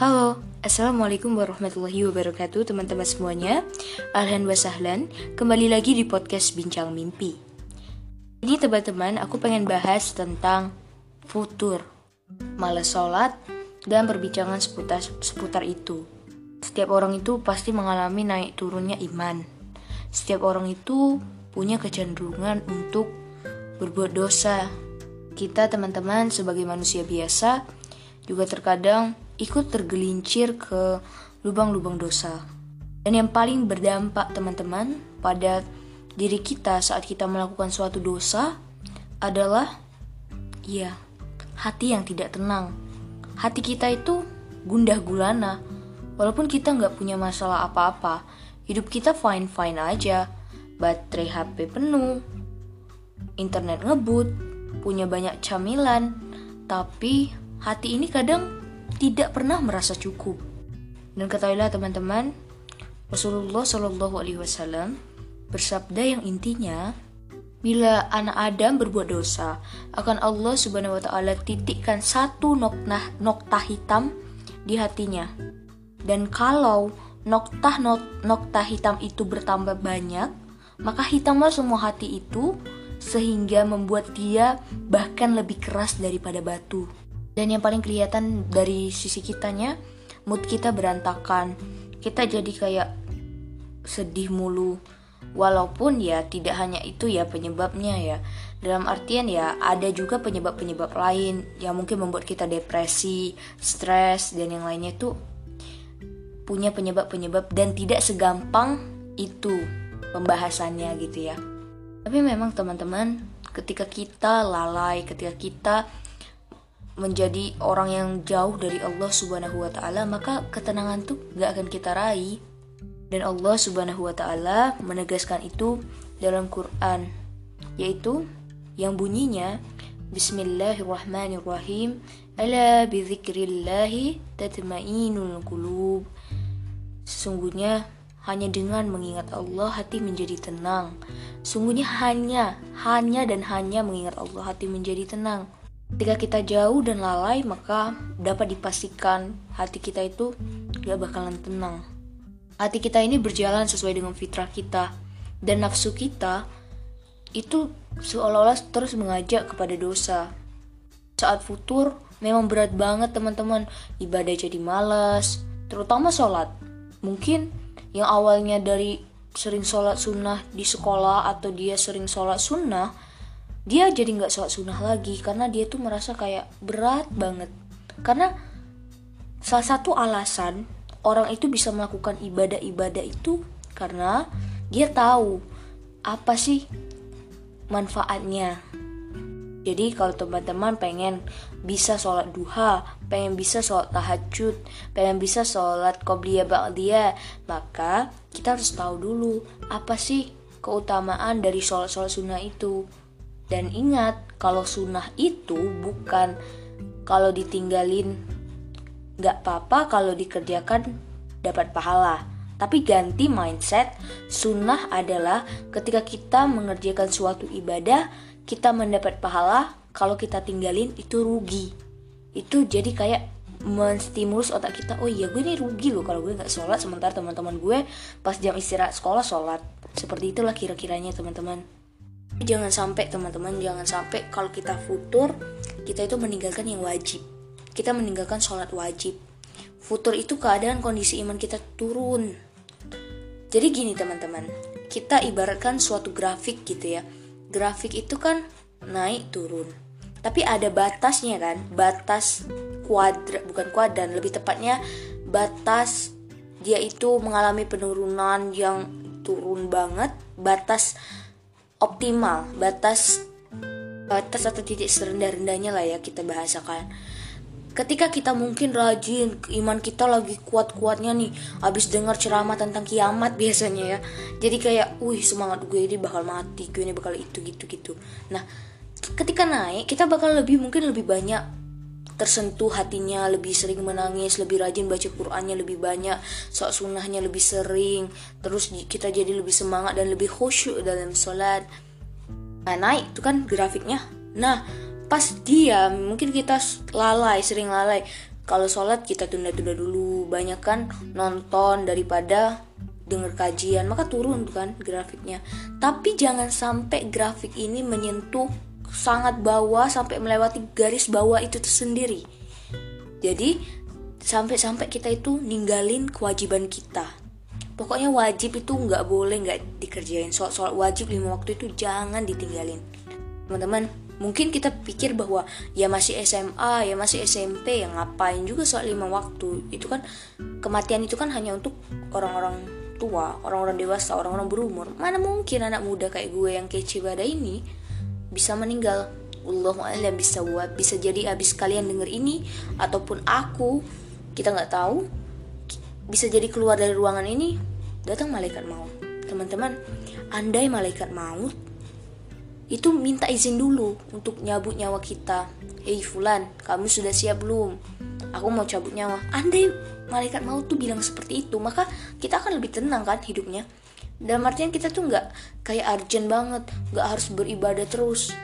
Halo, Assalamualaikum warahmatullahi wabarakatuh teman-teman semuanya. Wasahlan, kembali lagi di podcast Bincang Mimpi. Ini teman-teman, aku pengen bahas tentang futur. Males sholat dan perbincangan seputar, seputar itu. Setiap orang itu pasti mengalami naik turunnya iman. Setiap orang itu punya kecenderungan untuk berbuat dosa. Kita teman-teman sebagai manusia biasa juga terkadang ikut tergelincir ke lubang-lubang dosa. Dan yang paling berdampak teman-teman pada diri kita saat kita melakukan suatu dosa adalah ya hati yang tidak tenang. Hati kita itu gundah gulana. Walaupun kita nggak punya masalah apa-apa, hidup kita fine-fine aja. Baterai HP penuh, internet ngebut, punya banyak camilan, tapi hati ini kadang tidak pernah merasa cukup. Dan ketahuilah teman-teman, Rasulullah Shallallahu Alaihi Wasallam bersabda yang intinya, bila anak Adam berbuat dosa, akan Allah Subhanahu Wa Taala titikkan satu nokta nokta hitam di hatinya. Dan kalau nokta nokta hitam itu bertambah banyak, maka hitamlah semua hati itu sehingga membuat dia bahkan lebih keras daripada batu. Dan yang paling kelihatan dari sisi kitanya, mood kita berantakan. Kita jadi kayak sedih mulu. Walaupun ya tidak hanya itu ya penyebabnya ya. Dalam artian ya ada juga penyebab-penyebab lain yang mungkin membuat kita depresi, stres dan yang lainnya itu punya penyebab-penyebab dan tidak segampang itu pembahasannya gitu ya. Tapi memang teman-teman, ketika kita lalai, ketika kita menjadi orang yang jauh dari Allah Subhanahu wa taala, maka ketenangan tuh gak akan kita raih. Dan Allah Subhanahu wa taala menegaskan itu dalam Quran, yaitu yang bunyinya Bismillahirrahmanirrahim. Ala bidzikrillahi tatmainul qulub. Sesungguhnya hanya dengan mengingat Allah hati menjadi tenang. Sungguhnya hanya, hanya dan hanya mengingat Allah hati menjadi tenang. Ketika kita jauh dan lalai, maka dapat dipastikan hati kita itu gak bakalan tenang. Hati kita ini berjalan sesuai dengan fitrah kita, dan nafsu kita itu seolah-olah terus mengajak kepada dosa. Saat futur, memang berat banget teman-teman, ibadah jadi malas, terutama sholat. Mungkin yang awalnya dari sering sholat sunnah di sekolah atau dia sering sholat sunnah dia jadi nggak sholat sunnah lagi karena dia tuh merasa kayak berat banget karena salah satu alasan orang itu bisa melakukan ibadah-ibadah itu karena dia tahu apa sih manfaatnya jadi kalau teman-teman pengen bisa sholat duha, pengen bisa sholat tahajud, pengen bisa sholat qobliyah ba'diyah, maka kita harus tahu dulu apa sih keutamaan dari sholat-sholat sunnah itu. Dan ingat, kalau sunnah itu bukan kalau ditinggalin nggak apa-apa kalau dikerjakan dapat pahala. Tapi ganti mindset, sunnah adalah ketika kita mengerjakan suatu ibadah, kita mendapat pahala kalau kita tinggalin itu rugi. Itu jadi kayak menstimulus otak kita oh iya gue ini rugi loh kalau gue nggak sholat. Sementara teman-teman gue pas jam istirahat sekolah sholat. Seperti itulah kira-kiranya teman-teman jangan sampai teman-teman jangan sampai kalau kita futur kita itu meninggalkan yang wajib. Kita meninggalkan sholat wajib. Futur itu keadaan kondisi iman kita turun. Jadi gini teman-teman kita ibaratkan suatu grafik gitu ya. Grafik itu kan naik turun. Tapi ada batasnya kan? Batas kuadrat bukan kuadran lebih tepatnya batas dia itu mengalami penurunan yang turun banget. Batas optimal batas batas atau titik serendah-rendahnya lah ya kita bahasakan. Ketika kita mungkin rajin iman kita lagi kuat-kuatnya nih abis dengar ceramah tentang kiamat biasanya ya jadi kayak wih semangat gue ini bakal mati gue ini bakal itu gitu gitu nah ketika naik kita bakal lebih mungkin lebih banyak tersentuh hatinya lebih sering menangis lebih rajin baca Qurannya lebih banyak soal sunnahnya lebih sering. Terus kita jadi lebih semangat dan lebih khusyuk dalam sholat nah naik itu kan grafiknya. Nah pas dia mungkin kita lalai sering lalai. Kalau sholat kita tunda-tunda dulu banyak kan nonton daripada denger kajian maka turun kan grafiknya. Tapi jangan sampai grafik ini menyentuh sangat bawah sampai melewati garis bawah itu sendiri jadi sampai-sampai kita itu ninggalin kewajiban kita. Pokoknya wajib itu nggak boleh nggak dikerjain. Soal soal wajib lima waktu itu jangan ditinggalin. Teman-teman mungkin kita pikir bahwa ya masih SMA ya masih SMP yang ngapain juga soal lima waktu? Itu kan kematian itu kan hanya untuk orang-orang tua orang-orang dewasa orang-orang berumur. Mana mungkin anak muda kayak gue yang kece pada ini bisa meninggal Allah alam bisa buat bisa jadi abis kalian denger ini ataupun aku kita nggak tahu bisa jadi keluar dari ruangan ini datang malaikat maut teman-teman andai malaikat maut itu minta izin dulu untuk nyabut nyawa kita. Hei Fulan, kamu sudah siap belum? Aku mau cabut nyawa. Andai malaikat mau tuh bilang seperti itu, maka kita akan lebih tenang kan hidupnya. Dan artian kita tuh nggak kayak urgent banget, nggak harus beribadah terus.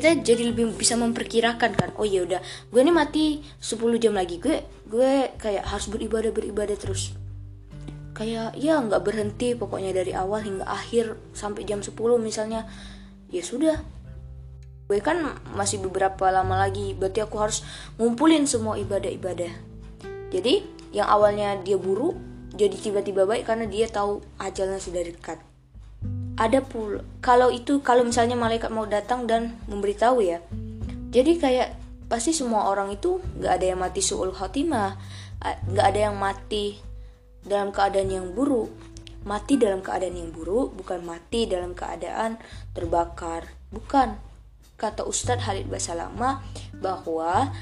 Kita jadi lebih bisa memperkirakan kan. Oh ya udah, gue ini mati 10 jam lagi. Gue gue kayak harus beribadah beribadah terus kayak ya nggak berhenti pokoknya dari awal hingga akhir sampai jam 10 misalnya ya sudah gue kan masih beberapa lama lagi berarti aku harus ngumpulin semua ibadah-ibadah jadi yang awalnya dia buruk jadi tiba-tiba baik karena dia tahu ajalnya sudah dekat ada pula kalau itu kalau misalnya malaikat mau datang dan memberitahu ya jadi kayak pasti semua orang itu nggak ada yang mati suul khotimah nggak ada yang mati dalam keadaan yang buruk Mati dalam keadaan yang buruk bukan mati dalam keadaan terbakar. Bukan. Kata Ustadz Halid Basalama bahwa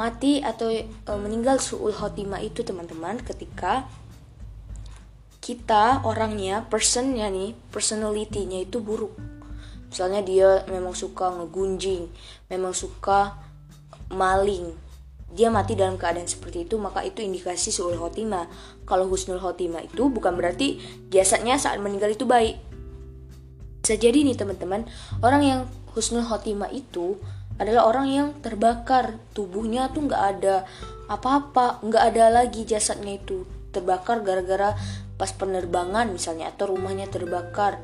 mati atau e, meninggal suul khotimah itu teman-teman ketika kita orangnya personnya nih personalitinya itu buruk. Misalnya dia memang suka ngegunjing memang suka maling dia mati dalam keadaan seperti itu maka itu indikasi suul khotimah. Kalau husnul khotimah itu bukan berarti jasadnya saat meninggal itu baik. Bisa jadi nih teman-teman orang yang husnul khotimah itu adalah orang yang terbakar. Tubuhnya tuh nggak ada apa-apa nggak ada lagi jasadnya itu. Terbakar gara-gara pas penerbangan misalnya atau rumahnya terbakar.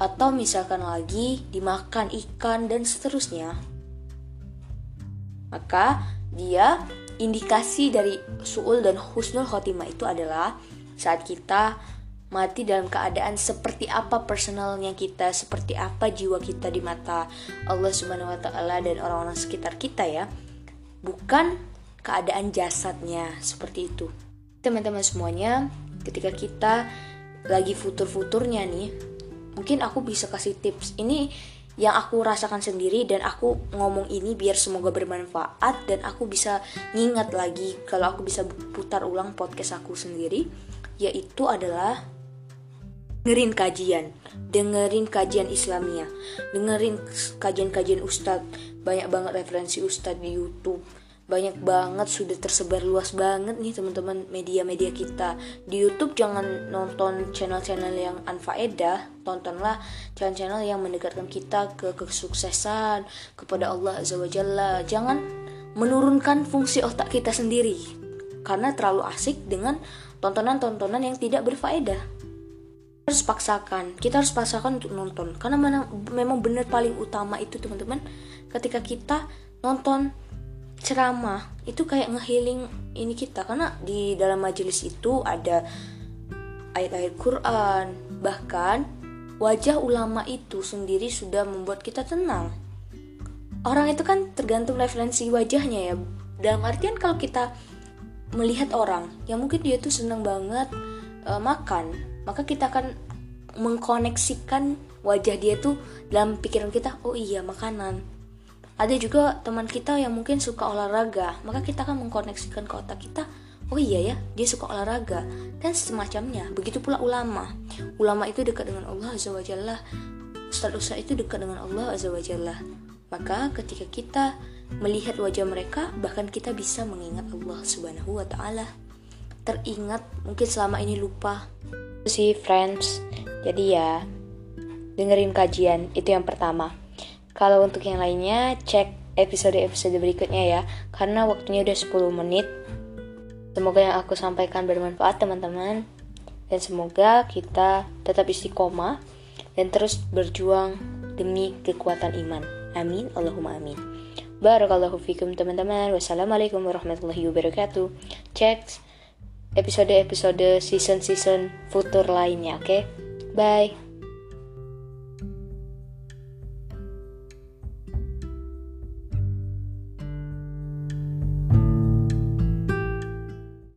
Atau misalkan lagi dimakan ikan dan seterusnya. Maka dia indikasi dari suul dan husnul khotimah itu adalah saat kita mati dalam keadaan seperti apa personalnya kita, seperti apa jiwa kita di mata Allah Subhanahu wa taala dan orang-orang sekitar kita ya. Bukan keadaan jasadnya seperti itu. Teman-teman semuanya, ketika kita lagi futur-futurnya nih, mungkin aku bisa kasih tips. Ini yang aku rasakan sendiri dan aku ngomong ini biar semoga bermanfaat dan aku bisa ngingat lagi kalau aku bisa putar ulang podcast aku sendiri yaitu adalah dengerin kajian. Dengerin kajian Islamia dengerin kajian-kajian ustadz. Banyak banget referensi ustadz di YouTube. Banyak banget sudah tersebar luas banget nih teman-teman media-media kita. Di YouTube jangan nonton channel-channel yang anfaedah. Tontonlah channel-channel yang mendekatkan kita ke kesuksesan kepada Allah Azza wa Jalla. Jangan menurunkan fungsi otak kita sendiri karena terlalu asik dengan tontonan-tontonan yang tidak berfaedah harus paksakan. Kita harus paksakan untuk nonton. Karena mana, memang benar paling utama itu teman-teman ketika kita nonton ceramah itu kayak ngehealing ini kita. Karena di dalam majelis itu ada ayat-ayat Quran. Bahkan wajah ulama itu sendiri sudah membuat kita tenang. Orang itu kan tergantung referensi wajahnya ya. Dalam artian kalau kita melihat orang yang mungkin dia tuh seneng banget uh, makan maka kita akan mengkoneksikan wajah dia tuh dalam pikiran kita oh iya makanan. Ada juga teman kita yang mungkin suka olahraga maka kita akan mengkoneksikan ke otak kita oh iya ya dia suka olahraga dan semacamnya. Begitu pula ulama. Ulama itu dekat dengan Allah azza wajalla ustaz ustaz itu dekat dengan Allah azza wajalla maka ketika kita melihat wajah mereka bahkan kita bisa mengingat Allah subhanahu wa taala teringat mungkin selama ini lupa. Sih friends. Jadi ya dengerin kajian itu yang pertama. Kalau untuk yang lainnya, cek episode-episode berikutnya ya karena waktunya udah 10 menit. Semoga yang aku sampaikan bermanfaat teman-teman. Dan semoga kita tetap istiqomah dan terus berjuang demi kekuatan iman. Amin. Allahumma amin. Barakallahu fikum teman-teman. Wassalamualaikum warahmatullahi wabarakatuh. Cek episode-episode season-season futur lainnya oke okay? Bye